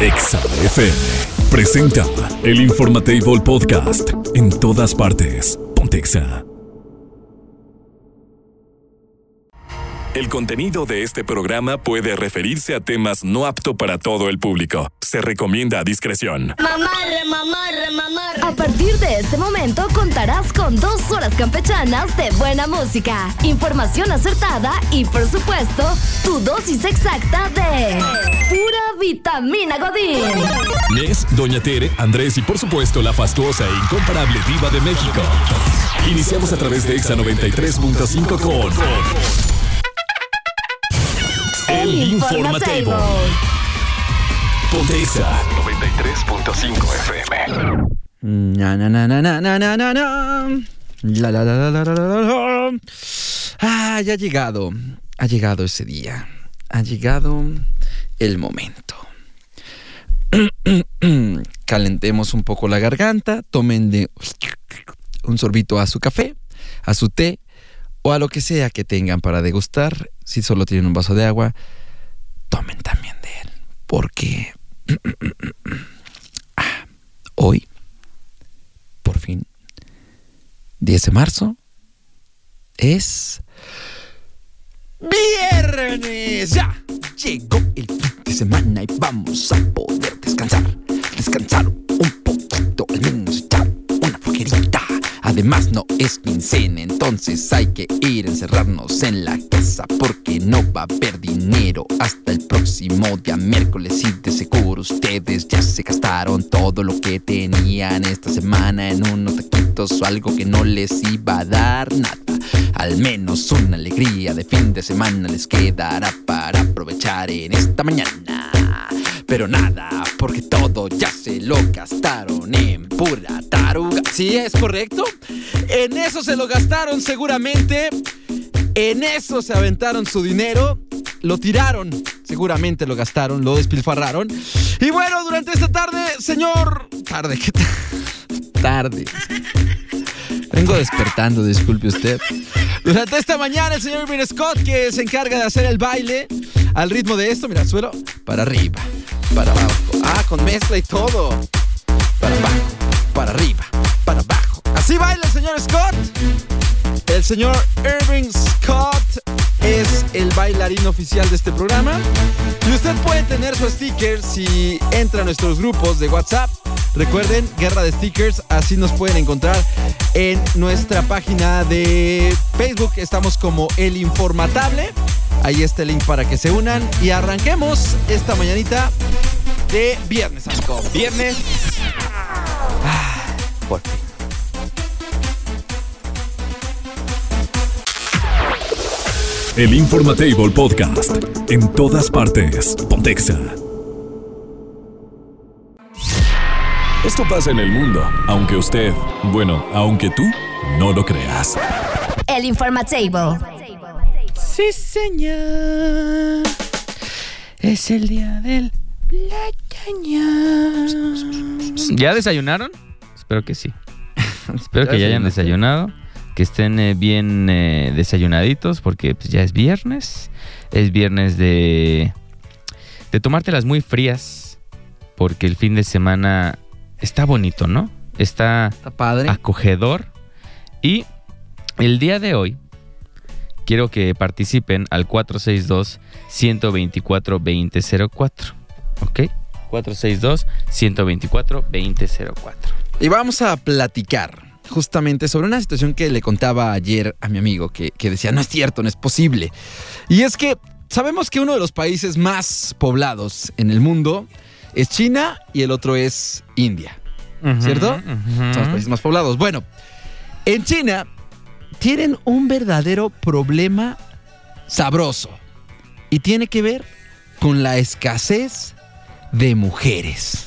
Exa FM presenta el Informatable Podcast en todas partes. Pontexa. El contenido de este programa puede referirse a temas no apto para todo el público. Se recomienda a discreción. Mamarre, mamarre, mamarre. A partir de este momento contarás con dos horas campechanas de buena música, información acertada y, por supuesto, tu dosis exacta de pura vitamina Godín. Nes, Doña Tere, Andrés y por supuesto la fastuosa e incomparable diva de México. Iniciamos a través de Exa 93.5 con El Informatable. Pontexa 93.5 FM. Na, na, na, na, na, na, na, na, na. La, la, la, la, la, la, la. Ah, ya ha llegado. Ha llegado ese día. Ha llegado el momento. Calentemos un poco la garganta. Tomen de un sorbito a su café, a su té o a lo que sea que tengan para degustar. Si solo tienen un vaso de agua, tomen también de él. Porque ah, hoy por fin, 10 de marzo, es viernes. Ya llegó el fin de semana y vamos a poder descansar. Descansar un poquito, al menos. Además no es quincena, entonces hay que ir a encerrarnos en la casa porque no va a haber dinero hasta el próximo día miércoles y de seguro ustedes ya se gastaron todo lo que tenían esta semana en unos taquitos o algo que no les iba a dar nada. Al menos una alegría de fin de semana les quedará para aprovechar en esta mañana. Pero nada, porque todo ya se lo gastaron en pura taruga. ¿Sí es correcto? En eso se lo gastaron seguramente. En eso se aventaron su dinero. Lo tiraron. Seguramente lo gastaron, lo despilfarraron. Y bueno, durante esta tarde, señor... Tarde, ¿qué? Tarde. Vengo despertando, disculpe usted. Durante esta mañana, el señor Irving Scott, que se encarga de hacer el baile al ritmo de esto, mira, suelo, para arriba, para abajo. Ah, con mezcla y todo. Para abajo, Así baila el señor Scott. El señor Irving Scott es el bailarín oficial de este programa. Y usted puede tener su sticker si entra a nuestros grupos de WhatsApp. Recuerden, guerra de stickers, así nos pueden encontrar en nuestra página de Facebook. Estamos como El Informatable. Ahí está el link para que se unan y arranquemos esta mañanita de viernes, amigo. Viernes. Ah, por fin. El Informatable Podcast en todas partes. Pontexa. Esto pasa en el mundo, aunque usted, bueno, aunque tú no lo creas. El Informatable. Sí, señor. Es el día del plataña. ¿Ya desayunaron? Espero que sí. Espero que ya hayan desayunado, que estén eh, bien eh, desayunaditos, porque pues, ya es viernes. Es viernes de, de tomártelas muy frías, porque el fin de semana está bonito, ¿no? Está Está padre. acogedor. Y el día de hoy quiero que participen al 462-124-2004. ¿Ok? 462-124-2004. Y vamos a platicar justamente sobre una situación que le contaba ayer a mi amigo, que, que decía, no es cierto, no es posible. Y es que sabemos que uno de los países más poblados en el mundo es China y el otro es India. ¿Cierto? Son los países más poblados. Bueno, en China tienen un verdadero problema sabroso y tiene que ver con la escasez de mujeres.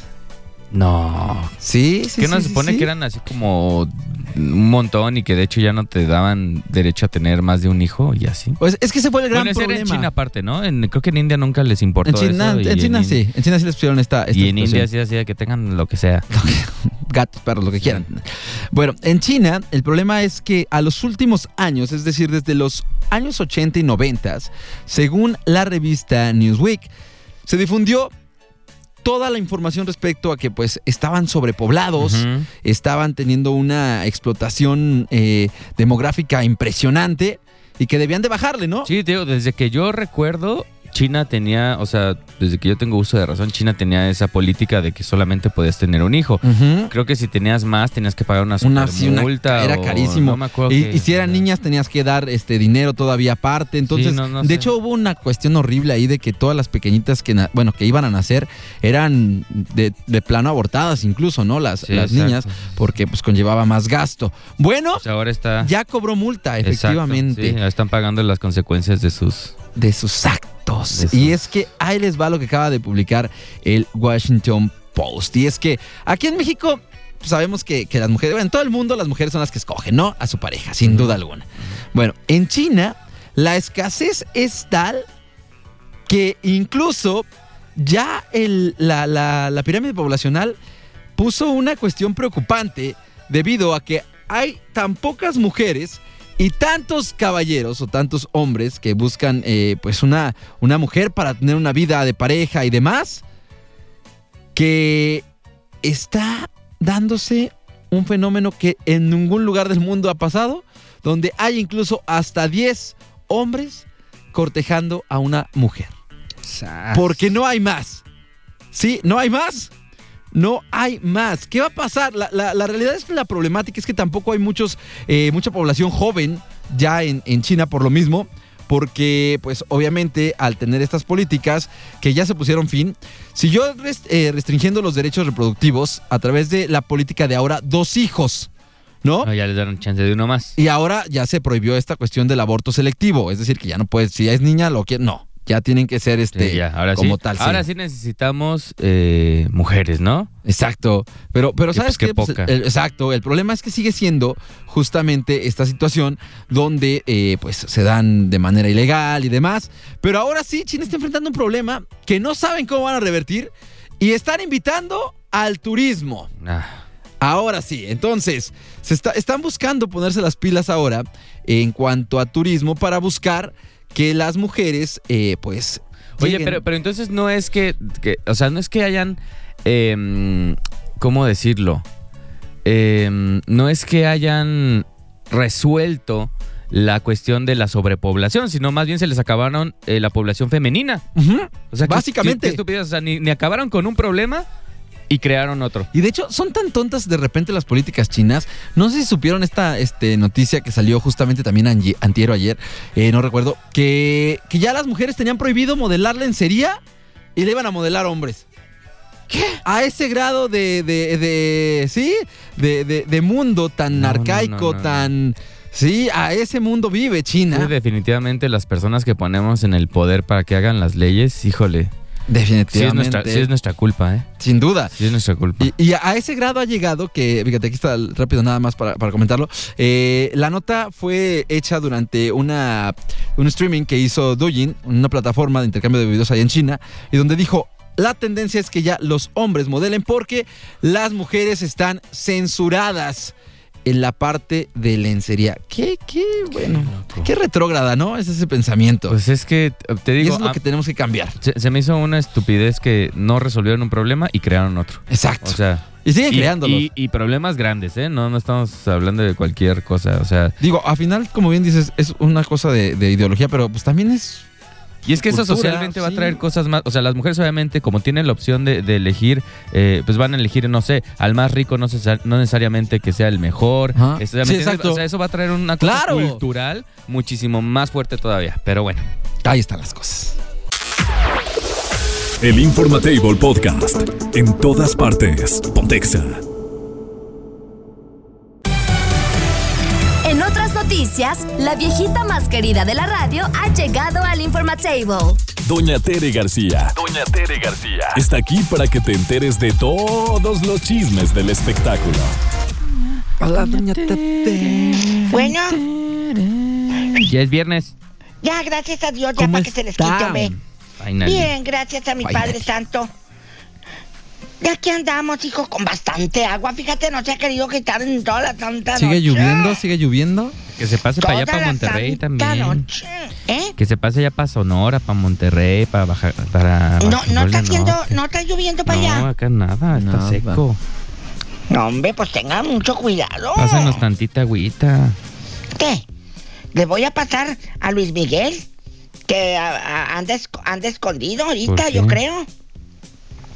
No. Sí, sí, ¿Qué no sí, se supone sí. que eran así como un montón y que de hecho ya no te daban derecho a tener más de un hijo y así? Pues es que ese fue el gran Bueno, ese era problema. en China aparte, ¿no? En- creo que en India nunca les importó En China, eso. y en China In- sí, en China sí les pusieron esta, esta Y en India sí, de que tengan lo que sea. gatos, perros, lo que quieran. Bueno, en China el problema es que a los últimos años, es decir, desde los años 80 y 90, según la revista Newsweek, se difundió toda la información respecto a que pues estaban sobrepoblados, estaban teniendo una explotación eh, demográfica impresionante y que debían de bajarle, ¿no? Sí, digo, desde que yo recuerdo, China tenía, o sea, desde que yo tengo uso de razón, China tenía esa política de que solamente podías tener un hijo. Creo que si tenías más tenías que pagar una Una, super sí, una- multa. era o- carísimo. no me acuerdo y, si eran niñas tenías que dar este dinero todavía aparte. Entonces, no, no de sé. hecho hubo una cuestión horrible ahí de que todas las pequeñitas que bueno que iban a nacer eran de, de plano abortadas incluso, ¿no? Las, Sí, las exacto. niñas porque pues conllevaba más gasto. Bueno, sea, ahora está. ya cobró multa Exacto, efectivamente sí, ya están pagando las consecuencias de sus. De sus actos. De sus- Y es que ahí les va lo que acaba de publicar el Washington Post. Y es que aquí en México sabemos que, que las mujeres, bueno, en todo el mundo las mujeres son las que escogen, ¿no? A su pareja, sin duda alguna. Bueno, en China la escasez es tal que incluso ya el- la, la- la pirámide poblacional puso una cuestión preocupante debido a que hay tan pocas mujeres y tantos caballeros o tantos hombres que buscan eh, pues una, una mujer para tener una vida de pareja y demás, que está dándose un fenómeno que en ningún lugar del mundo ha pasado, donde hay incluso hasta 10 hombres cortejando a una mujer. Porque no hay más. ¿Sí? ¿No hay más? No hay más. ¿Qué va a pasar? La, la- la realidad es que la problemática es que tampoco hay muchos, eh, mucha población joven ya en, en China por lo mismo. Porque, pues, obviamente, al tener estas políticas que ya se pusieron fin, siguió rest- eh, restringiendo los derechos reproductivos a través de la política de ahora dos hijos, ¿no? No, ya les dieron chance de uno más. Y ahora ya se prohibió esta cuestión del aborto selectivo. Es decir, que ya no puedes, si es niña, lo que no. Ya tienen que ser este Sí, ya, ahora como sí. tal. Ahora sí necesitamos eh, mujeres, ¿no? Exacto. Pero, pero Y ¿sabes pues qué qué? Pues, poca. el- exacto. El problema es que sigue siendo justamente esta situación donde eh, pues se dan de manera ilegal y demás. Pero ahora sí, China está enfrentando un problema que no saben cómo van a revertir y están invitando al turismo. Ah, Ahora sí, entonces, se está- están buscando ponerse las pilas ahora en cuanto a turismo para buscar que las mujeres, eh, pues... Oye, lleguen- pero, pero entonces no es que, que- o sea, no es que hayan, em, ¿cómo decirlo? Em, no es que hayan resuelto la cuestión de la sobrepoblación, sino más bien se les acabaron eh, la población femenina. O sea, Básicamente. qué- qué estupidez, o sea, ni, ni acabaron con un problema y crearon otro. Y de hecho, son tan tontas de repente las políticas chinas. No sé si supieron esta este, noticia que salió justamente también anye- antier o ayer, eh, no recuerdo, que, que ya las mujeres tenían prohibido modelar lencería y le iban a modelar hombres. ¿Qué? A ese grado de, de, de- sí, de, de- de mundo tan no, arcaico, no, no. tan... Sí, a ese mundo vive China. Sí, definitivamente las personas que ponemos en el poder para que hagan las leyes, híjole, sí es Definitivamente. nuestra, sí es nuestra culpa, ¿eh? Sin duda. Sí es nuestra culpa. Y, y a ese grado ha llegado que, fíjate, aquí está rápido nada más para, para comentarlo. Eh, la nota fue hecha durante una, un streaming que hizo Douyin, una plataforma de intercambio de videos ahí en China, y donde dijo, la tendencia es que ya los hombres modelen porque las mujeres están censuradas en la parte de lencería. Qué, qué, bueno, qué retrógrada, ¿no? Es ese pensamiento. Pues es que te y digo, eso es lo ah, que tenemos que cambiar. se, se me hizo una estupidez que no resolvieron un problema y crearon otro. Exacto. O sea, y siguen y, creándolos. y- y problemas grandes, ¿eh? No, no estamos hablando de cualquier cosa. O sea, Digo, al final, como bien dices, es una cosa de, de ideología, pero pues también es... y es que eso socialmente va a traer cosas más. O sea, las mujeres, obviamente, como tienen la opción de, de elegir, eh, pues van a elegir, no sé, al más rico, no, cesa- no necesariamente que sea el mejor. Ajá. Es- Sí, ¿me entiendes? exacto. O sea, eso va a traer una cosa ¡Claro! cultural muchísimo más fuerte todavía. Pero bueno. Ahí están las cosas. El Informatable Podcast. En todas partes. Pontexa. Noticias, la viejita más querida de la radio ha llegado al Informatable. Doña Tere García. Doña Tere García. Está aquí para que te enteres de todos los chismes del espectáculo. Hola, doña Tete. Bueno, Ya es viernes. ya gracias a Dios, ya ¿Cómo para que se les quite, hombre. Bien, gracias a mi Ay, Padre nadie. Santo. Ya aquí andamos, hijo, con bastante agua. Fíjate, no se ha querido quitar en toda la santa ¿Sigue noche. lloviendo? ¿Sigue lloviendo? Que se pase para allá, para Monterrey también. noche. ¿Eh? Que se pase ya para Sonora, para Monterrey, para bajar, para... No, Baja no está haciendo, no está lloviendo para No, allá. acá nada, está Nada. seco. No, hombre, pues tengan mucho cuidado. Pásanos tantita agüita. ¿Qué? Le voy a pasar a Luis Miguel, que a- a- anda, esc- anda escondido ahorita, ¿Por yo creo.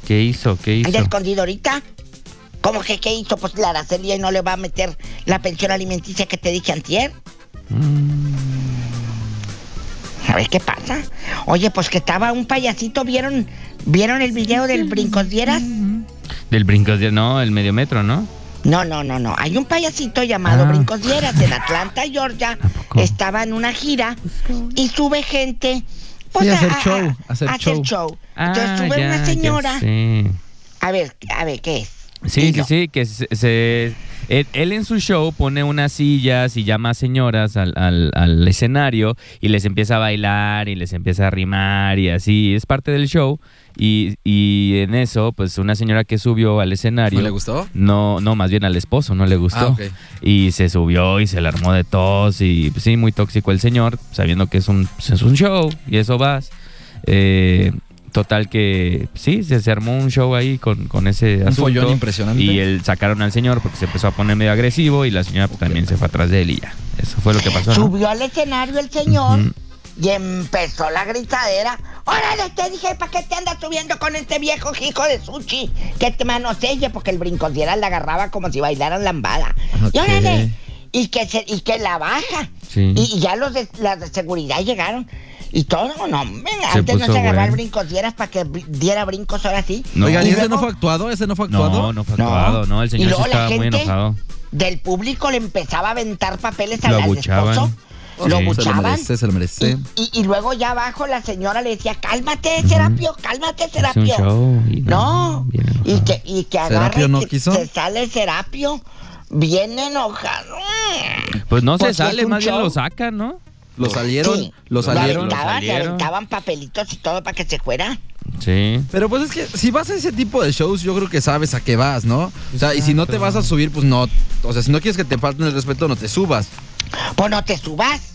¿Qué hizo? ¿Qué hizo? Anda escondido ahorita. ¿Cómo que qué hizo? Pues la Araceli y no le va a meter la pensión alimenticia que te dije antier. Mm, A ver qué pasa. Oye, pues que estaba un payasito, ¿vieron, ¿vieron el video del Brincos Dieras? Del brincos de... No, el medio metro, ¿no? No, no, no, no. Hay un payasito llamado Ah. Brincos Dieras en Atlanta, Georgia. Estaba en una gira y sube gente. Sí, a hacer show, a hacer show. Entonces Ah, sube ya, una señora. A ver, a ver, ¿qué es? Sí, sí, sí, que se, se- él, él en su show pone unas sillas y llama a señoras al, al- al escenario y les empieza a bailar y les empieza a rimar y así, es parte del show y, y en eso, pues una señora que subió al escenario... ¿No le gustó? No, no, más bien al esposo no le gustó. Ah. Y se subió y se le armó de tos y pues, sí, muy tóxico el señor, sabiendo que es un, pues, es un show y eso vas. Eh, total que sí, se, se armó un show ahí con, con ese Un asunto. follón impresionante. Y él sacaron al señor porque se empezó a poner medio agresivo y la señora pues, también se fue atrás de él y ya. Eso fue lo que pasó. ¿no? Subió al escenario el señor y empezó la gritadera. ¡Órale, te dije, ¿para qué te andas subiendo con este viejo hijo de sushi? Que te manoselle, porque el brincos diera la agarraba como si bailaran lambada. Y órale, y que, se, y que la baja. Sí. Y, y ya los de, las de seguridad llegaron. Y todo, no, hombre, Se antes no se agarraba el bueno. brincos dieras para que diera brincos ahora sí. No. Oigan, ¿y ese luego- no fue actuado? ¿Ese no fue actuado? No, no fue No. actuado, no, el Y señor sí luego la estaba muy gente- enojado. Del público le empezaba a aventar papeles al abuchaban. esposo. Oh, Lo Sí. Se lo merece, se lo merece. Y, y- y luego ya abajo la señora le decía, cálmate, Serapio, cálmate, Serapio. show. y No, y que, y que agarra ¿Serapio y no que quiso? se sale Serapio bien enojado. Pues no Pues se es sale, más bien lo sacan, ¿no? Lo salieron, Sí, lo salieron. Lo aventaban, le salieron. aventaban papelitos y todo para que se fuera. Sí. Pero pues es que si vas a ese tipo de shows, yo creo que sabes a qué vas, ¿no? O sea, y si no te vas a subir, pues no. O sea, si no quieres que te falten el respeto, no te subas. Pues no te subas.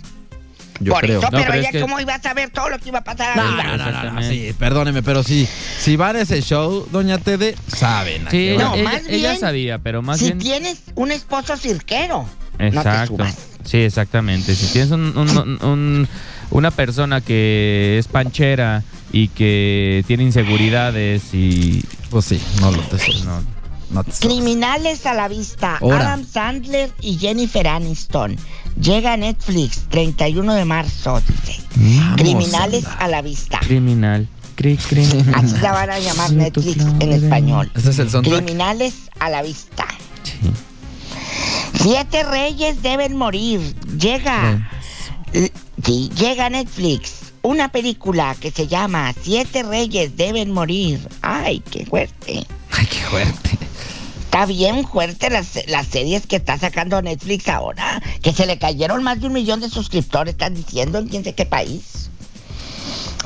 Yo Por creo. eso, No, pero, pero ella es que- cómo iba a saber todo lo que iba a pasar No, no, no, no, sí, perdóneme, pero sí, si van a ese show, doña Tede, saben. a Sí, qué ella, No, ella- más ella bien, sabía, pero más si bien... tienes un esposo cirquero, no te Exacto. subas. Sí, exactamente. Si tienes un- un- un- una persona que es panchera y que tiene inseguridades y... Pues sí, no lo te subas. No, No te subas. Criminales a la vista. Ahora. Adam Sandler y Jennifer Aniston. Llega a Netflix 31 de marzo, dice. Vamos, Criminales anda. a la vista. criminal. Cri, criminal. Así la van a llamar Netflix en español. Ese es el. Criminales a la vista. Sí. Siete reyes deben morir. Llega. Sí, llega Netflix. Una película que se llama Siete reyes deben morir. Ay, qué fuerte. Ay, qué fuerte. Está bien fuerte las, las series que está sacando Netflix ahora. Que se le cayeron más de un millón de suscriptores, están diciendo en quién sé qué país.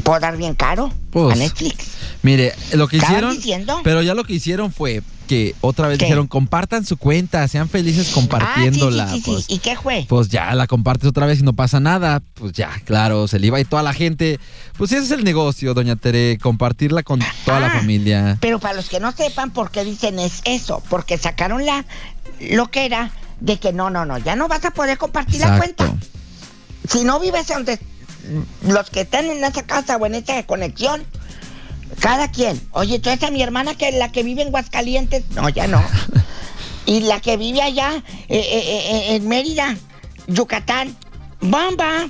¿Puedo dar bien caro? Pues, a Netflix. Mire, lo que ¿Estaban hicieron. diciendo? Pero ya lo que hicieron fue que otra vez ¿Qué? dijeron: compartan su cuenta, sean felices Ah, compartiéndola. sí, sí, sí, pues, sí. ¿Y qué fue? pues ya la compartes otra vez y no pasa nada. Pues ya, claro, se le iba y toda la gente. Pues ese es el negocio, doña Tere, compartirla con toda la Ah, familia. Pero para los que no sepan por qué dicen es eso, porque sacaron la lo que era de que no, no, no, ya no vas a poder compartir la cuenta. Si no vives donde los que están en esa casa o en esa conexión, cada quien. Oye, tú a mi hermana que la que vive en Guascalientes, no, ya no. Y la que vive allá eh, eh, eh, en Mérida, Yucatán, bomba.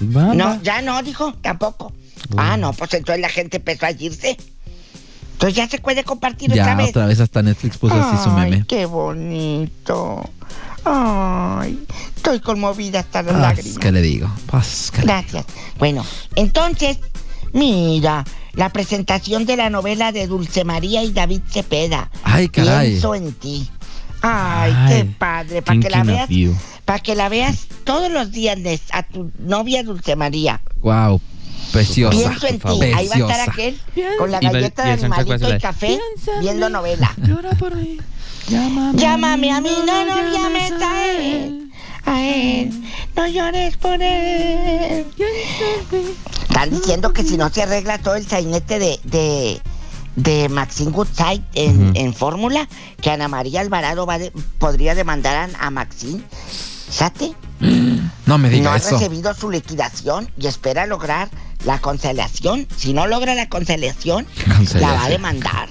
Bamba. No, ya no, dijo, tampoco. Ah, no, pues entonces la gente empezó a irse. Entonces ya se puede compartir Ya otra vez. otra vez hasta Netflix puso así su meme. qué bonito. Ay, estoy conmovida hasta las lágrimas. ¿Qué le digo? ¿qué le- Gracias. Bueno, entonces, mira, la presentación de la novela de Dulce María y David Cepeda. Ay, caray. Pienso en ti. Ay, Ay, qué padre, para que la veas, para que la veas todos los días a tu novia Dulce María. Wow, preciosa. Pienso en ti. Ahí va a estar aquel con la Y va- galleta y de el animalito y café viendo novela. Llora por mí. Llámame, Llámame a mí, no, no llames a él. A él. No llores por él. Están diciendo que si no se arregla todo el sainete de, de, de Maxine Goodside en, en fórmula, que Ana María Alvarado va de- podría demandar a, a Maxine. ¿Sate? No me No diga ha eso. recibido su liquidación y espera lograr la conciliación. Si no logra la conciliación, la va a demandar.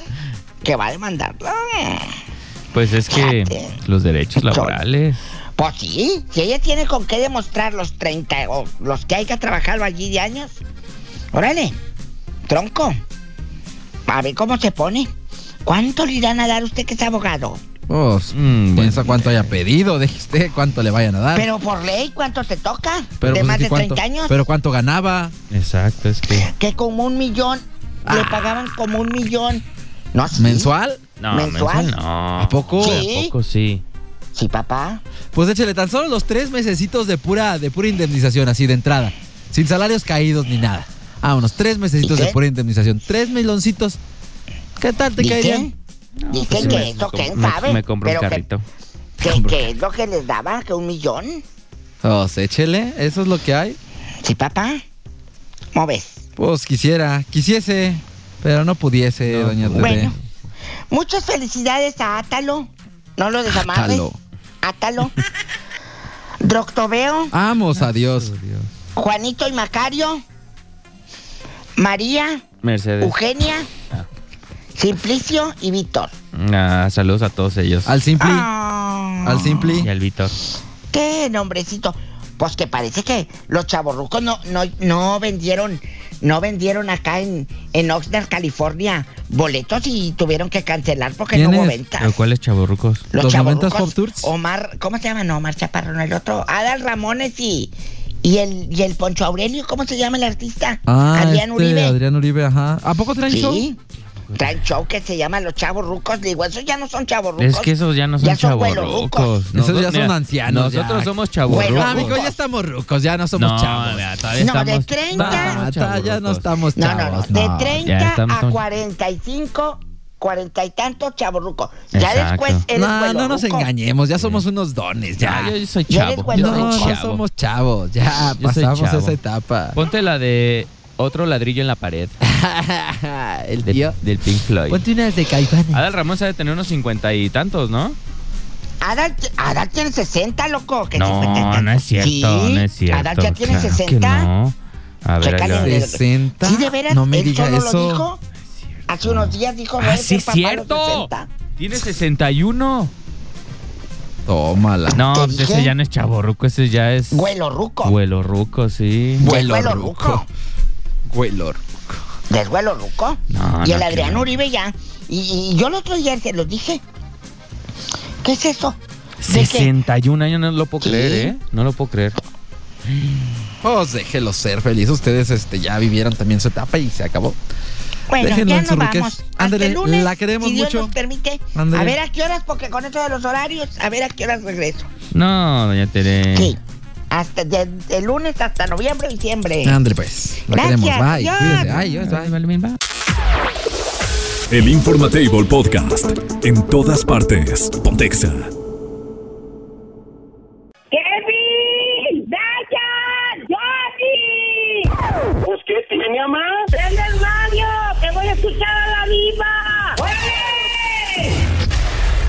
Que va a demandar. Pues es que Fíjate. los derechos laborales. Pues sí, si ella tiene con qué demostrar los 30 o los que hay que trabajar allí de años. Órale, tronco. A ver cómo se pone. ¿Cuánto le irán a dar usted que es abogado? Pues, Mm, piensa cuánto haya pedido, deje usted cuánto le vayan a dar. Pero por ley, ¿cuánto te toca? Pero, ¿De pues, más ¿qué de cuánto? 30 años? Pero cuánto ganaba. Exacto, es que. Que como un millón, Ah. le pagaban como un millón. ¿No? sí? ¿Mensual? No, ¿Mensual? mensual no. ¿A poco? Sí. ¿A poco sí? Sí, papá. Pues échale tan solo los tres mesecitos de pura, de pura indemnización, así de entrada. Sin salarios caídos ni nada. Vámonos, tres mesecitos de pura indemnización. Tres meloncitos. ¿Qué tal te caerían? Dicen, dicen Pues que me- eso, ¿quién me- sabe? Me compro un Pero que- carrito. Que, que es lo que les daba, que un millón. Pues échele, eso es lo que hay. Sí, papá. ¿Cómo ves? Pues quisiera, quisiese, pero no pudiese, No, doña Tere. Bueno, muchas felicidades a Átalo. No lo desamarres. Átalo. Átalo. Droctoveo, Vamos a Dios. Juanito y Macario, María, Mercedes. Eugenia, Ah. Simplicio y Víctor. Ah, saludos a todos ellos. Al Simpli, Ah, al Simpli. Y al Víctor. ¡Qué nombrecito! Pues que parece que los chavorrucos no, no, no vendieron, no vendieron acá en, en Oxnard, California, boletos y tuvieron que cancelar porque no hubo ventas. ¿Pero cuáles chavorrucos? Los, ¿Los chavorrucos, 90s Pop Tours? Omar, ¿cómo se llama? No, Omar Chaparro, no el otro. Adal Ramones y, y el, y el Poncho Aurelio, ¿cómo se llama el artista? Ah, Adrián este, Uribe. Adrián Uribe, ajá. ¿A poco traen show? Traen show que se llama Los Chavos Rucos. Digo, esos ya no son chavos rucos. Es que esos ya no son Ya son chavorrucos. güelorucos. Esos ya son ancianos, Nosotros ya. somos chavorrucos. Güelo- Ah, mijo, ya estamos rucos, ya no somos no, chavos. mira, todavía No, de estamos. 30. todavía Ah, estamos ta- ya no estamos chavos. no, no. De no. 30 ya estamos- a 45, 40 y tantos chavorrucos. Ya después eres No, no nos engañemos, ya somos unos dones, ya. Ya, yo soy Ya eres chavo. Yo no, soy no chavo. somos chavos, ya Yo pasamos chavo. esa etapa. Ponte la de otro ladrillo en la pared. El de- tío. del Pink Floyd. Ponte unas de Caifanes. Adal Ramón sabe tener unos cincuenta y tantos, ¿no? Adal, Adal tiene 60, loco. que 50 No, tantos. no es cierto, Sí, no es cierto. Adal ya tiene claro que 60. no. A ver, el- 60. Sí, de veras, No me él diga solo lo eso. dijo. Hace unos días dijo, Ah, a sí ser es cierto. 60. Tiene 61. Tómala. No, ¿Te pues dije? ese ya no es chaborruco, ese ya es. Güelo ruco. Güelo ruco, sí. Güelo Güelo ruco. ruco. Güelo. ¿Del güelo ruco? No, y el Adrián. Uribe ya. Y, y yo el otro día se los dije. ¿Qué es eso? ¿De qué? 61 años, no lo puedo Sí. creer, ¿eh? No lo puedo creer. Pues déjelos ser felices. Ustedes este, ya vivieron también su etapa y se acabó. Bueno, Déjenlo ya en su nos vamos. Hasta Ándele, el lunes, la queremos si Dios mucho. nos permite. A ver a qué horas, porque con eso de los horarios, a ver a qué horas regreso. No, doña Tere. Sí. Hasta de, de lunes hasta noviembre, diciembre. Andre, pues. La Gracias, queremos. Bye. adiós. Cuídese. Ay, Dios, Vale, bye. vale, bien, va. El Informatable Podcast. En todas partes. Pontexa. ¡Kevin! ¡Dayan! ¡Johnny! Pues, ¿qué tiene, mamá? ¡Prende el radio! ¡Que voy a escuchar a la viva! ¡Órale!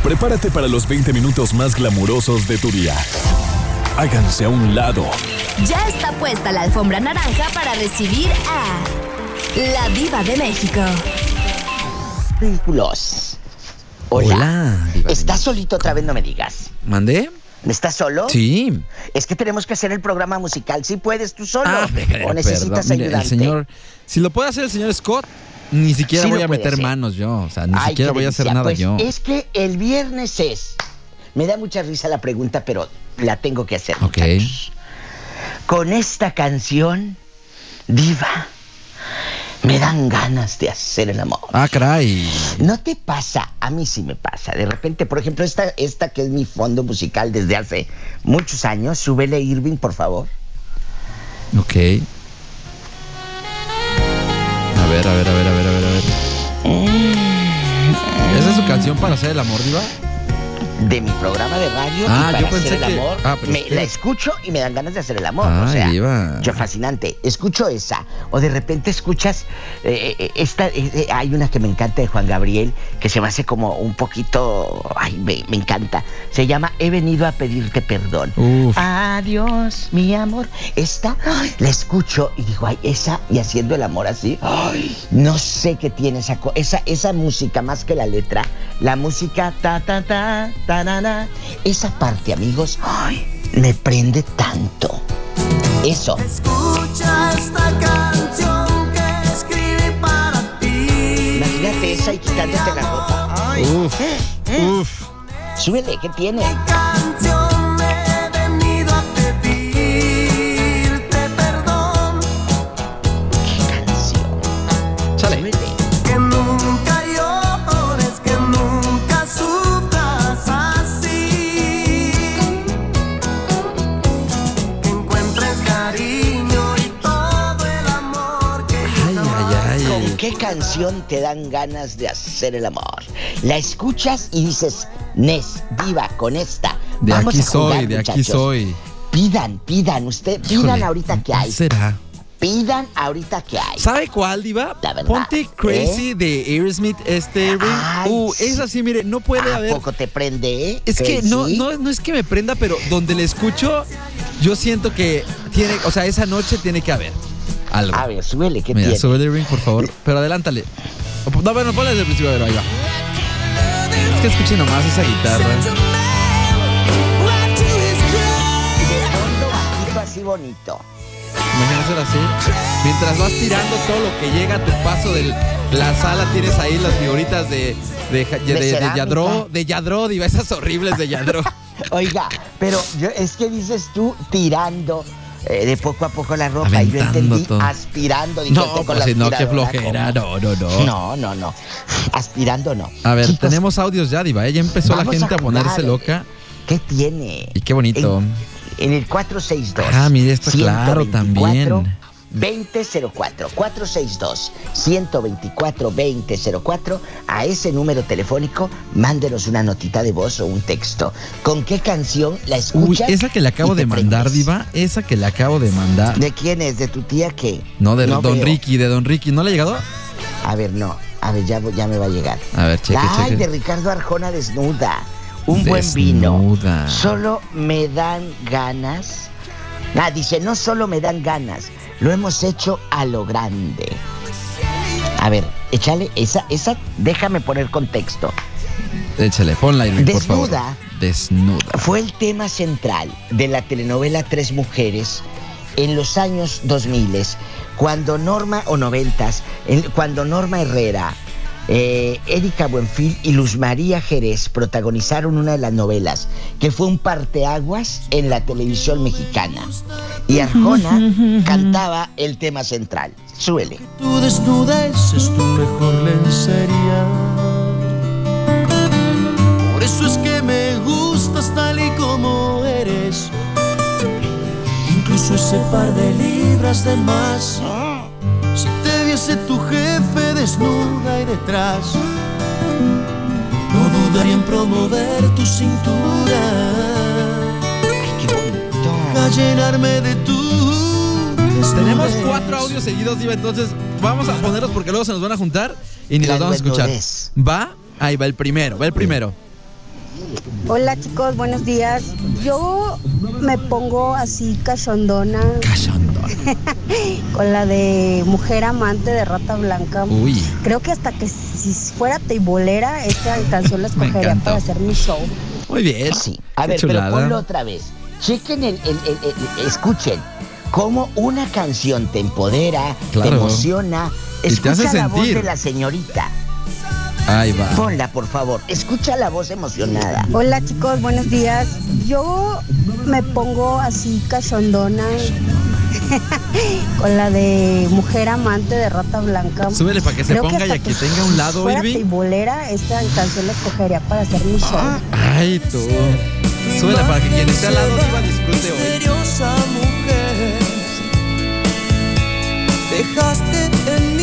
Prepárate para los 20 minutos más glamurosos de tu día. Háganse a un lado. Ya está puesta la alfombra naranja para recibir a la diva de México. Vínculos. Hola. Hola, diva de ¿Estás solito otra vez? No me digas. ¿Mandé? ¿Estás solo? Sí. Es que tenemos que hacer el programa musical. ¿Sí puedes tú solo? Ah, ¿O necesitas perdón, mire, ayudarte? el señor, si lo puede hacer el señor Scott, ni siquiera Sí voy a meter manos yo. O sea, ni Ay, siquiera voy a hacer nada Pues, yo. Es que el viernes es. Me da mucha risa la pregunta, pero la tengo que hacer. Ok. muchachos. Con esta canción, Diva, me dan ganas de hacer el amor. Ah, caray. ¿No te pasa? A mí sí me pasa. De repente, por ejemplo, esta, esta que es mi fondo musical desde hace muchos años, súbele Irving, por favor. Ok. A ver, a ver, a ver, a ver, a ver, a ver. ¿Esa es su canción para hacer el amor, Diva? De mi programa de radio Ah, y para yo pensé hacer el que- amor. ah, me- La escucho y me dan ganas de hacer el amor. O sea, Diva. yo fascinante. Escucho esa. O de repente escuchas eh, eh, esta. eh, eh, hay una que me encanta de Juan Gabriel que se me hace como un poquito. Ay, me, me encanta. Se llama He venido a pedirte perdón. Uf. Adiós, mi amor. Esta la escucho y digo, ay, esa y haciendo el amor así. Ay, no sé qué tiene esa, esa esa música más que la letra. La música ta ta ta ta na, na, Esa parte, amigos, ay, me prende tanto. Eso. Escucha esta canción que escribí para ti. Imagínate esa y quitándote la ropa. Ay, Uf, uf. súbele, ¿qué tiene? Canción canción te dan ganas de hacer el amor? La escuchas y dices, Nes, diva, con esta. De Vamos aquí a jugar, soy, de aquí muchachos. soy. Pidan, pidan, usted, pidan Híjole, ahorita que ¿cuál hay. será? Pidan ahorita que hay. ¿Sabe cuál, Diva? La verdad, Ponte Crazy de Aerosmith, este. Ay, Uh, sí. es así, mire, no puede ¿A haber. poco te prende, eh? Es que no, no, no es que me prenda, pero donde le escucho, yo siento que tiene, o sea, esa noche tiene que haber algo. A ver, súbele, ¿qué Mira, tiene? sube el ring, por favor. Pero adelántale. No, bueno, ponle desde el principio, pero ahí va. Es que escuche nomás esa guitarra. Bajito así bonito. Imagínate así. Mientras vas tirando todo lo que llega a tu paso de la sala, tienes ahí las figuritas de, de, de, de. Yadro, de Yadro, diva, esas horribles de Yadro. Oiga, pero yo, es que dices tú tirando eh, de poco a poco la ropa y yo entendí todo. aspirando. dije, No, "Usted con pues la no, qué flojera. ¿cómo?". No, no, no. No, no, no. Aspirando no. A ver, Chicos, tenemos audios ya, diva. ¿eh? Ya empezó la gente a, ponerse loca. ¿Qué tiene? Y qué bonito. En, en el 462. Ah, mire, esto claro 124, también. 2004 462 124 2004 a ese número telefónico mándenos una notita de voz o un texto. ¿Con qué canción la Uy, escuchas? esa que le acabo de mandar, diva. Esa que le acabo de mandar. ¿De quién es? ¿De tu tía qué? No, de Don veo. Ricky, de Don Ricky. ¿No le ha llegado? A ver, no. A ver, ya, ya me va a llegar. A ver, cheque, Ay, cheque. de Ricardo Arjona desnuda. Un buen vino. Desnuda. Solo me dan ganas. Ah, dice, no solo me dan ganas, lo hemos hecho a lo grande. A ver, échale, esa, esa, déjame poner contexto. Échale, ponla, Irving, por favor. Desnuda. Desnuda. Fue el tema central de la telenovela Tres Mujeres en los años 2000, cuando Norma, o noventas, en- cuando Norma Herrera, eh, Erika Buenfil y Luz María Jerez protagonizaron una de las novelas, que fue un parteaguas en la televisión mexicana. Y Arjona cantaba el tema central. Suele. Tu desnudez es tu mejor lencería. Por eso es que me gustas tal y como eres. Incluso ese par de libras de más. Si te viese tu jefe desnuda y detrás, no dudaría en promover tu cintura. Ay, qué bonito. A llenarme de tu. Tenemos desnudez. cuatro audios seguidos, Diva, entonces vamos a ponerlos porque luego se nos van a juntar y ni las vamos a escuchar. Va, ahí va el primero, va el primero. Hola chicos, buenos días. Yo me pongo así cachondona Cachondo. con la de Mujer Amante de Rata Blanca. Uy. Creo que hasta que si fuera teibolera, esta canción la escogería para hacer mi show. Muy bien. Sí. A Qué ver, pero ponlo otra vez. Chequen el, el- el- el- escuchen cómo una canción te empodera, te emociona. Y te Escucha hace la voz de la señorita. Ahí va. Ponla, por favor. Escucha la voz emocionada. Hola chicos, buenos días. Yo me pongo así cachondona con la de Mujer Amante de Rata Blanca. Súbele para que se Creo ponga y hasta aquí tenga un lado, fuera Irving. esta canción la escogería para hacer mi show. Ay, tú. Súbele para que quien esté al lado Diva disfrute hoy. misteriosa mujer. Dejaste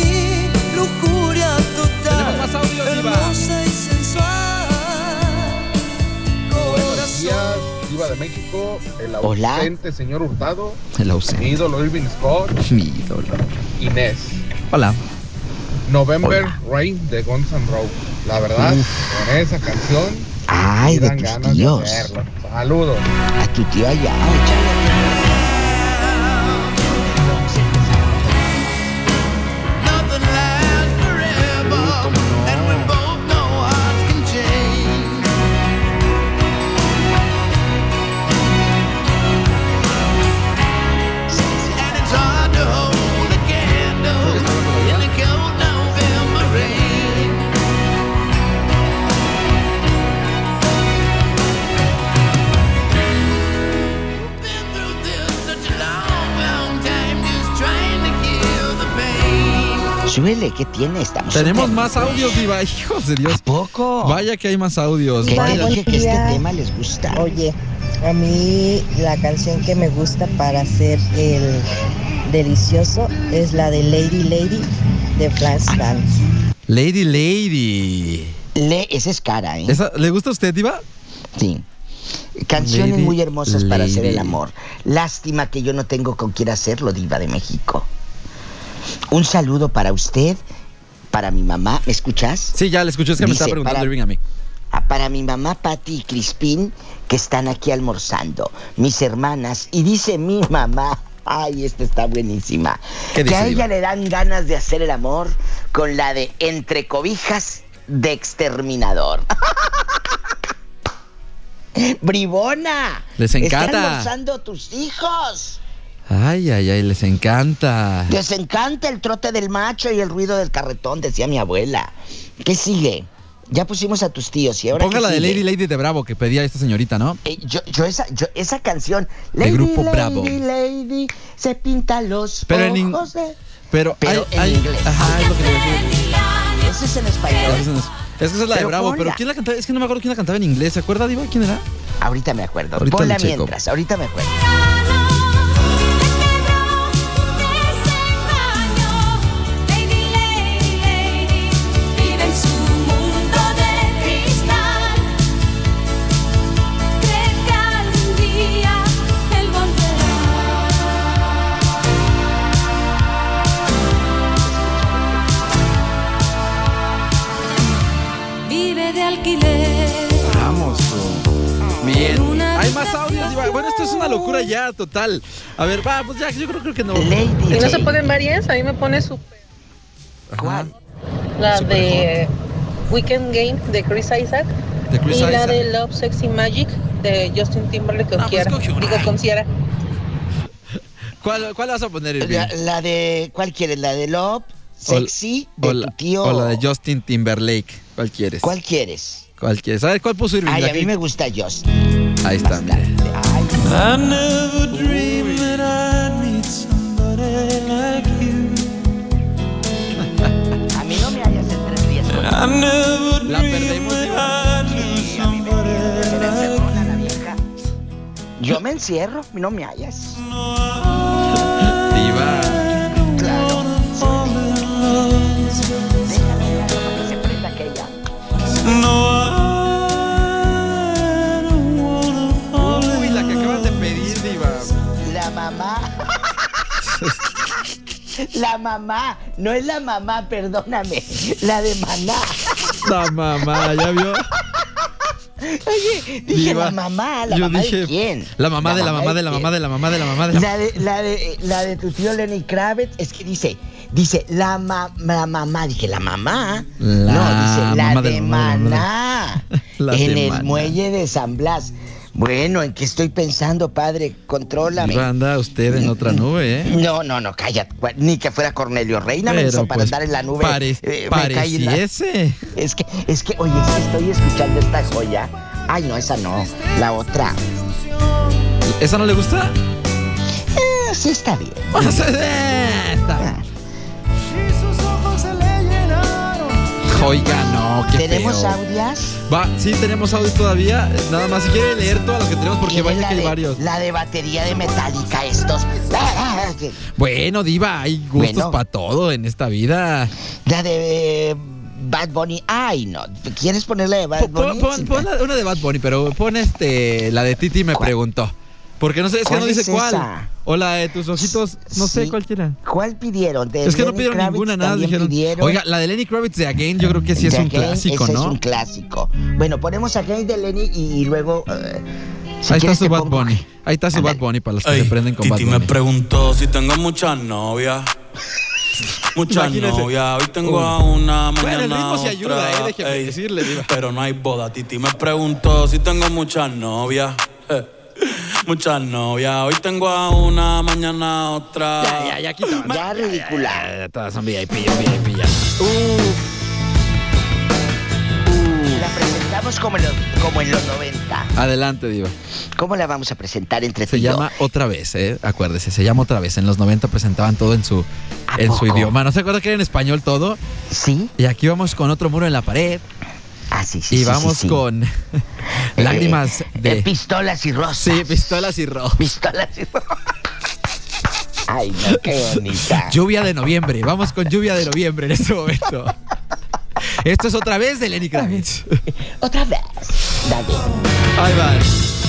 de México, el Hola. ausente señor Hurtado, El mi ausente. ídolo Irving Scott, Mi ídolo. Inés. Hola. November Hola. Rain de Guns N' Roses. La verdad, con esa canción Ay, me de dan tus ganas tíos. de hacerlo. Saludos. A tu tío allá, ¿qué tiene? Estamos Tenemos más audios, Diva. Hijos de Dios. ¿A poco? Vaya que hay más audios. ¿Qué te Vaya. dije que este tema les gusta? Oye, a mí la canción que me gusta para hacer el delicioso es la de Lady Lady de Franz Dance. Lady Lady. Le, esa es cara, ¿eh? ¿Esa- ¿Le gusta a usted, Diva? Sí. Canciones Lady, muy hermosas para hacer el amor. Lástima que yo no tengo con quién hacerlo, Diva de México. Un saludo para usted, para mi mamá. ¿Me escuchas? Sí, ya le escuché. Es que me estaba preguntando para- Irving a mí. Para mi mamá Patti y Crispín, que están aquí almorzando. Mis hermanas. Y dice mi mamá. Ay, esta está buenísima. ¿Qué que a ella le dan ganas de hacer el amor con la de entre cobijas de exterminador. ¡Bribona! Les encanta. Están almorzando tus hijos. Ay, ay, ay, les encanta. Les encanta el trote del macho y el ruido del carretón, decía mi abuela. ¿Qué sigue? Ya pusimos a tus tíos y ahora Ponga ¿qué la de? Lady Lady de Bravo que pedía esta señorita, ¿no? Eh, yo, yo esa, yo esa canción, De Grupo Lady, Bravo. Lady, se pinta los Pero en ojos de... Pero, Pero hay, en hay- inglés. Ajá, es lo que le. Ese es en español. Es, que esa es la de Bravo, pero. ¿quién la cantaba? Es que no me acuerdo quién la cantaba en inglés. ¿Se acuerda, Diva? ¿Quién era? Ahorita me acuerdo. Ahorita Ponla mientras, ahorita me acuerdo. Total. A ver, va, pues ya, yo creo, creo que no. Lady ¿Y no se pueden varias? A mí me pone su ¿Cuál? la Super de Weekend Game de Chris Isaac De Chris y la de Love Sexy Magic de Justin Timberlake con Ah, pues. Digo con Ciara. ¿Cuál, ¿Cuál vas a poner, Irving? La, la de, ¿cuál quieres? ¿La de Love? O- ¿Sexy? ¿De o tu la, tío? o la de Justin Timberlake. ¿Cuál quieres? ¿Cuál quieres? ¿Cuál quieres? A ver, ¿cuál puso Irving? Ay, a mí me gusta Justin. Ahí está, mira. I never dreamed that I'd meet somebody like you. a mí no me hayas en tres días. I never La perdemos, Sí. Yo me encierro, no me hallas. Diva. Claro. Déjala, déjala, para que se prenda aquella. No, La mamá, no es la mamá, perdóname, la de maná. La mamá, ¿ya vio? Oye, dije Diva, la mamá, la yo mamá dije, de quién. La mamá de la mamá de la mamá de la mamá de la mamá de la La de, la de, la de tu tío Lenny Kravitz, es que dice, dice, la, ma- la mamá, dije, la mamá. La no, dice, la mamá de mamá mamá Maná, en el Maná. muelle de San Blas. Bueno, ¿en qué estoy pensando, padre? Contrólame. Diva, anda usted en otra nube, ¿eh? No, no, no, cállate. Ni que fuera Cornelio Reina, Pero, menso, para pues, andar en la nube. pare- eh, en la- pareciese. Es que, es que, oye, es que estoy escuchando esta joya. Ay, no, esa no. La otra. ¿Esa no le gusta? Eh, sí, está bien. Esta. Y Oiga, no, qué ¿Tenemos feo. audias? Va, sí, tenemos audio todavía. Nada más, si quiere leer todo lo que tenemos, porque ¿Quieren vaya que hay de- varios. La de batería de metálica, estos. Bueno, Diva, hay gustos Bueno. para todo en esta vida. La de eh, Bad Bunny. Ay, no. ¿Quieres ponerle de Bad Bunny? pon- pon la- una de Bad Bunny, pero pon este la de Titi me preguntó. Porque no sé, es que ¿Cuál no dice es cuál. esa? O la de tus ojitos, no sé Sí. cualquiera. ¿Cuál pidieron? De Es que no pidieron Kravitz ninguna, nada. Dijeron, pidieron. oiga, la de Lenny Kravitz de Again, yo creo que sí es un Again, clásico, ese ¿no? es un clásico. Bueno, ponemos Again de Lenny y, y luego. eh, si Ahí está su Bad pongo- Bunny. Ahí está su Bad Bunny para los que Ey, se prenden con Bad Titi me Bunny. preguntó si tengo muchas novias. Muchas novias, hoy tengo Uy. a una, Bueno, mañana el ritmo otra. ayuda, eh, déjeme Ey, decirle, diva. Pero no hay boda, Titi me preguntó si tengo muchas novias. Eh, Muchas novias, hoy tengo a una, mañana otra. Ya, ya, ya, quita. Ya, ridícula. Ya, Todas son VIP, VIP, ya. La presentamos como en, los, como en los 90. Adelante, Diva. ¿Cómo la vamos a presentar entre Se llama Otra vez, ¿eh? Acuérdese, se llama Otra vez. En los 90 presentaban todo en su, en su idioma. ¿No se acuerda que era en español todo? Sí. Y aquí vamos con otro muro en la pared. Ah, sí, sí. y sí, vamos sí, sí. con Eh, lágrimas de... eh, pistolas y rosas. sí, pistolas y rojos. Pistolas y rosas. Ay, no, qué bonita. Lluvia de noviembre. Vamos con lluvia de noviembre en este momento. Esto es otra vez de Lenny Kravitz. Otra vez. Dale. Ahí va.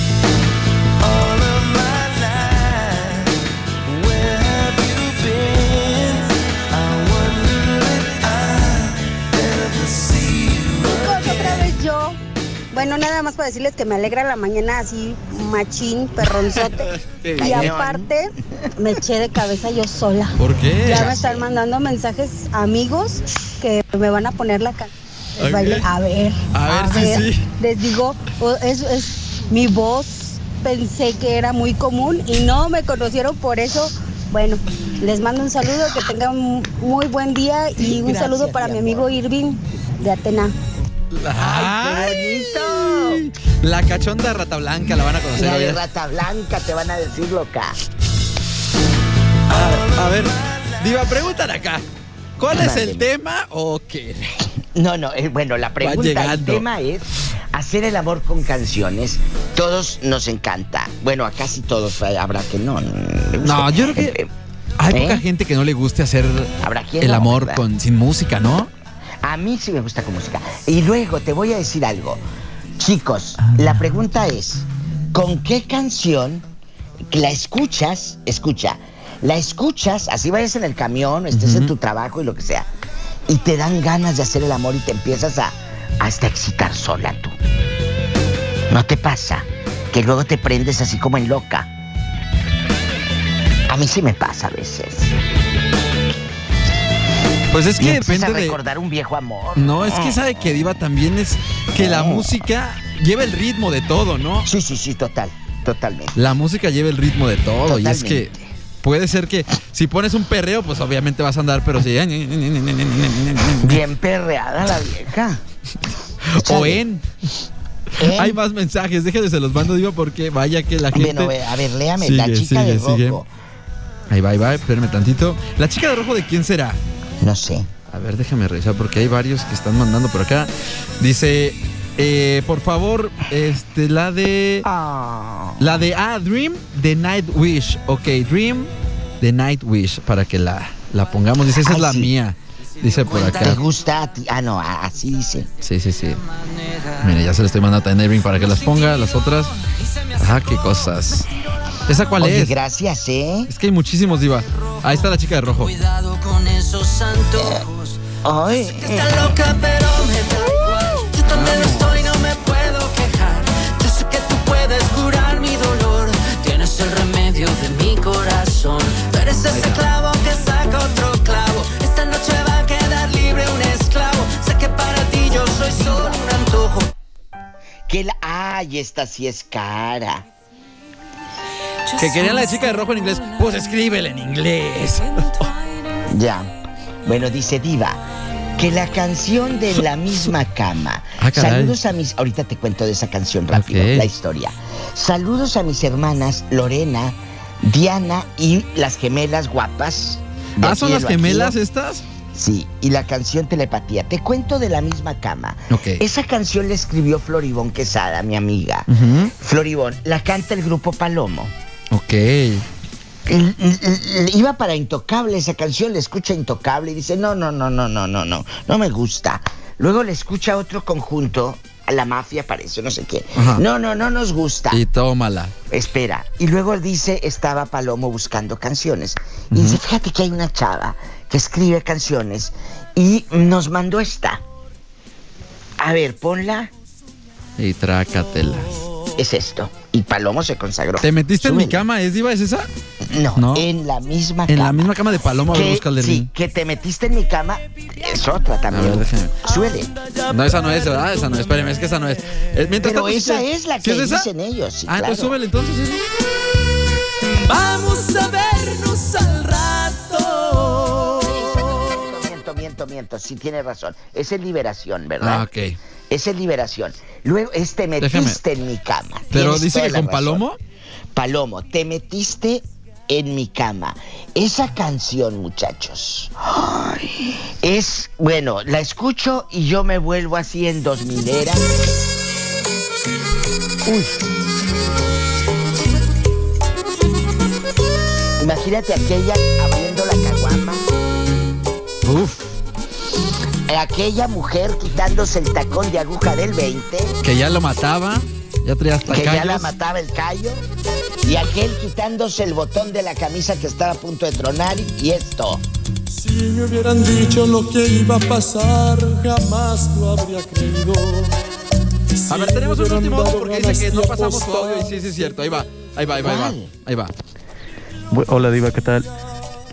Bueno, nada más para decirles que me alegra la mañana así, machín, perronzote. y Cañón. aparte, me eché de cabeza yo sola. ¿Por qué? Ya me están mandando mensajes amigos que me van a poner la canción. Ok. A ver, A ver si sí. Les digo, es, es mi voz. Pensé que era muy común y no me conocieron por eso. Bueno, les mando un saludo, que tengan un muy buen día y un Gracias, saludo para mi mi amigo Irving de Atena. ¡Ay, qué bonito! La cachonda rata blanca la van a conocer. La de rata blanca te van a decir loca. A ver, Diva, preguntan acá. ¿Cuál es el tema o qué? No, no, eh, bueno, la pregunta, el tema es hacer el amor con canciones. Todos nos encanta. Bueno, a casi todos eh, habrá que no. No, yo creo que Eh, eh, hay ¿eh? poca gente que no le guste hacer Habrá el no, amor ¿verdad? con sin música, ¿no? A mí sí me gusta con música. Y luego te voy a decir algo. Chicos, la pregunta es, ¿con qué canción la escuchas? Escucha, la escuchas, así vayas en el camión, estés en tu trabajo y lo que sea, y te dan ganas de hacer el amor y te empiezas a hasta excitar sola tú. ¿No te pasa? Que luego te prendes así como en loca. A mí sí me pasa a veces. Pues es que depende a de. recordar un viejo amor. No, es que sabe que Diva también es que la música lleva el ritmo de todo, ¿no? Sí, sí, sí, total, totalmente. La música lleva el ritmo de todo y es que puede ser que si pones un perreo, pues obviamente vas a andar, pero si Bien perreada la vieja. o en hay más mensajes, déjenme se los mando Diva porque vaya que la gente Bueno, a ver, léame, la Sigue, chica de sigue, sigue. rojo. Ahí va, ahí va, espérame tantito. La chica de rojo de quién será? No sé. A ver, déjame revisar porque hay varios que están mandando por acá. Dice, eh, por favor, este, la de. La de. Ah, Dream de Night Wish. Ok, Dream de Night Wish. Para que la, la pongamos. Dice, esa es la sí. mía. Dice por ¿Te acá. gusta a ti? Ah, no, a- así dice. Sí, sí, sí. Mire, ya se le estoy mandando a Irving para que las ponga. Las otras. Ah, qué cosas. ¿Esa cuál Oye, es? gracias, ¿eh? Es que hay muchísimos, Diva. Ahí está la chica de rojo. Cuidado con esos antojos. Ay. Está loca, pero me da igual. Yo también lo estoy, no me puedo quejar. Yo sé que tú puedes curar mi dolor. Tienes el remedio de mi corazón. Tú eres ese clavo que saca otro clavo. Esta noche va a quedar libre un esclavo. Sé que para ti yo soy solo un antojo. Que la... Ay, esta sí es cara. Que querían la chica de rojo en inglés. Pues escríbele en inglés. Ya. Bueno, dice Diva. Que la canción de la misma cama. Ah. Saludos a mis. Ahorita te cuento de esa canción rápido, la historia. Saludos a mis hermanas Lorena, Diana y las gemelas guapas. Ah, ¿son las gemelas estas? Sí, y la canción Telepatía. Te cuento de la misma cama. Ok. Esa canción la escribió Floribón Quesada, mi amiga. Floribón, la canta el grupo Palomo. Ok. iba para Intocable esa canción, le escucha Intocable y dice, no, no, no, no, no, no, no, no me gusta. Luego le escucha otro conjunto, a la mafia parece, no sé qué. Ajá. No, no, no nos gusta. Y tómala. Espera, y luego dice, estaba Palomo buscando canciones. Y dice, fíjate que hay una chava que escribe canciones y nos mandó esta. A ver, ponla. Y trácatelas. Es esto. Y Palomo se consagró. ¿Te metiste en mi cama, es diva? ¿Es esa? No, No. en la misma En cama. la misma cama de Paloma, a ver, Que- busca el de sí, que te metiste en mi cama es otra A también. ver, déjame. Suele. No, esa no es, ¿verdad? Esa no, espérame, es que esa no es. Eh, mientras Pero tanto, sí esa es la ¿Sí que es esa? dicen ellos. sí, Ah, entonces súbele entonces. ¿sí? Vamos a vernos al rato. Miento, miento. Sí, tiene razón. Es en liberación, ¿verdad? Ah, ok. Es liberación. Luego, es te metiste en mi cama. Pero dice que con razón. Palomo. Palomo, te metiste en mi cama. Esa canción, muchachos, es, bueno, la escucho y yo me vuelvo así en dos milera. Uy. Imagínate aquella abriendo la caguama. Uf. Aquella mujer quitándose el tacón de aguja del 20. Que ya lo mataba. Ya traía hasta que ya la mataba el callo. Y aquel quitándose el botón de la camisa que estaba a punto de tronar. Y esto. Si me hubieran dicho lo que iba a pasar, jamás lo habría creído. A ver, tenemos un último audio porque dice que no pasamos su audio. Y sí, sí, es cierto. Ahí va. Ahí va, ahí va, ahí va. Ahí va. Bu- Hola Diva, ¿qué tal?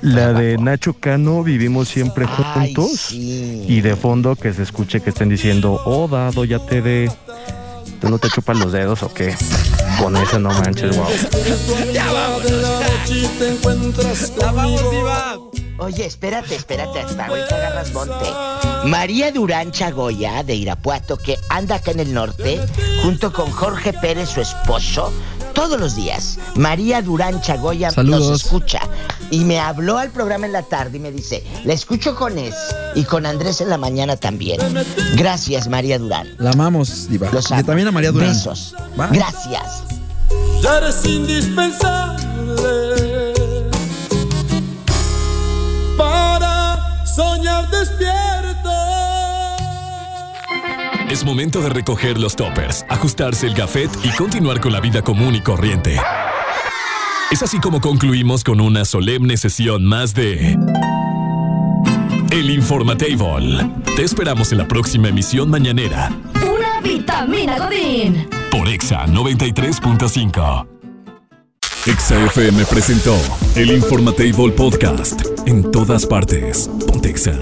La de Nacho Cano, vivimos siempre juntos. Y de fondo que se escuche que estén diciendo, oh, dado, ya te de... ¿Tú no te chupas los dedos o qué? Con eso no manches, wow. Ya vamos. te encuentras conmigo. Oye, espérate, espérate, hasta ahorita agarras monte. María Durán Chagoya, de Irapuato, que anda acá en el norte, junto con Jorge Pérez, su esposo, todos los días. María Durán Chagoya nos escucha. Y me habló al programa en la tarde y me dice, la escucho con Es y con Andrés en la mañana también. Gracias, María Durán. La amamos, Diva. Los y amo. también a María Durán. Besos. Va. Gracias. Ya eres indispensable para soñar despierto. Es momento de recoger los toppers, ajustarse el gafet y continuar con la vida común y corriente. Es así como concluimos con una solemne sesión más de El Informatable. Te esperamos en la próxima emisión mañanera Pura vitamina Godín. por Exa 93.5. Exa FM presentó El Informatable Podcast. En todas partes. Pontexa.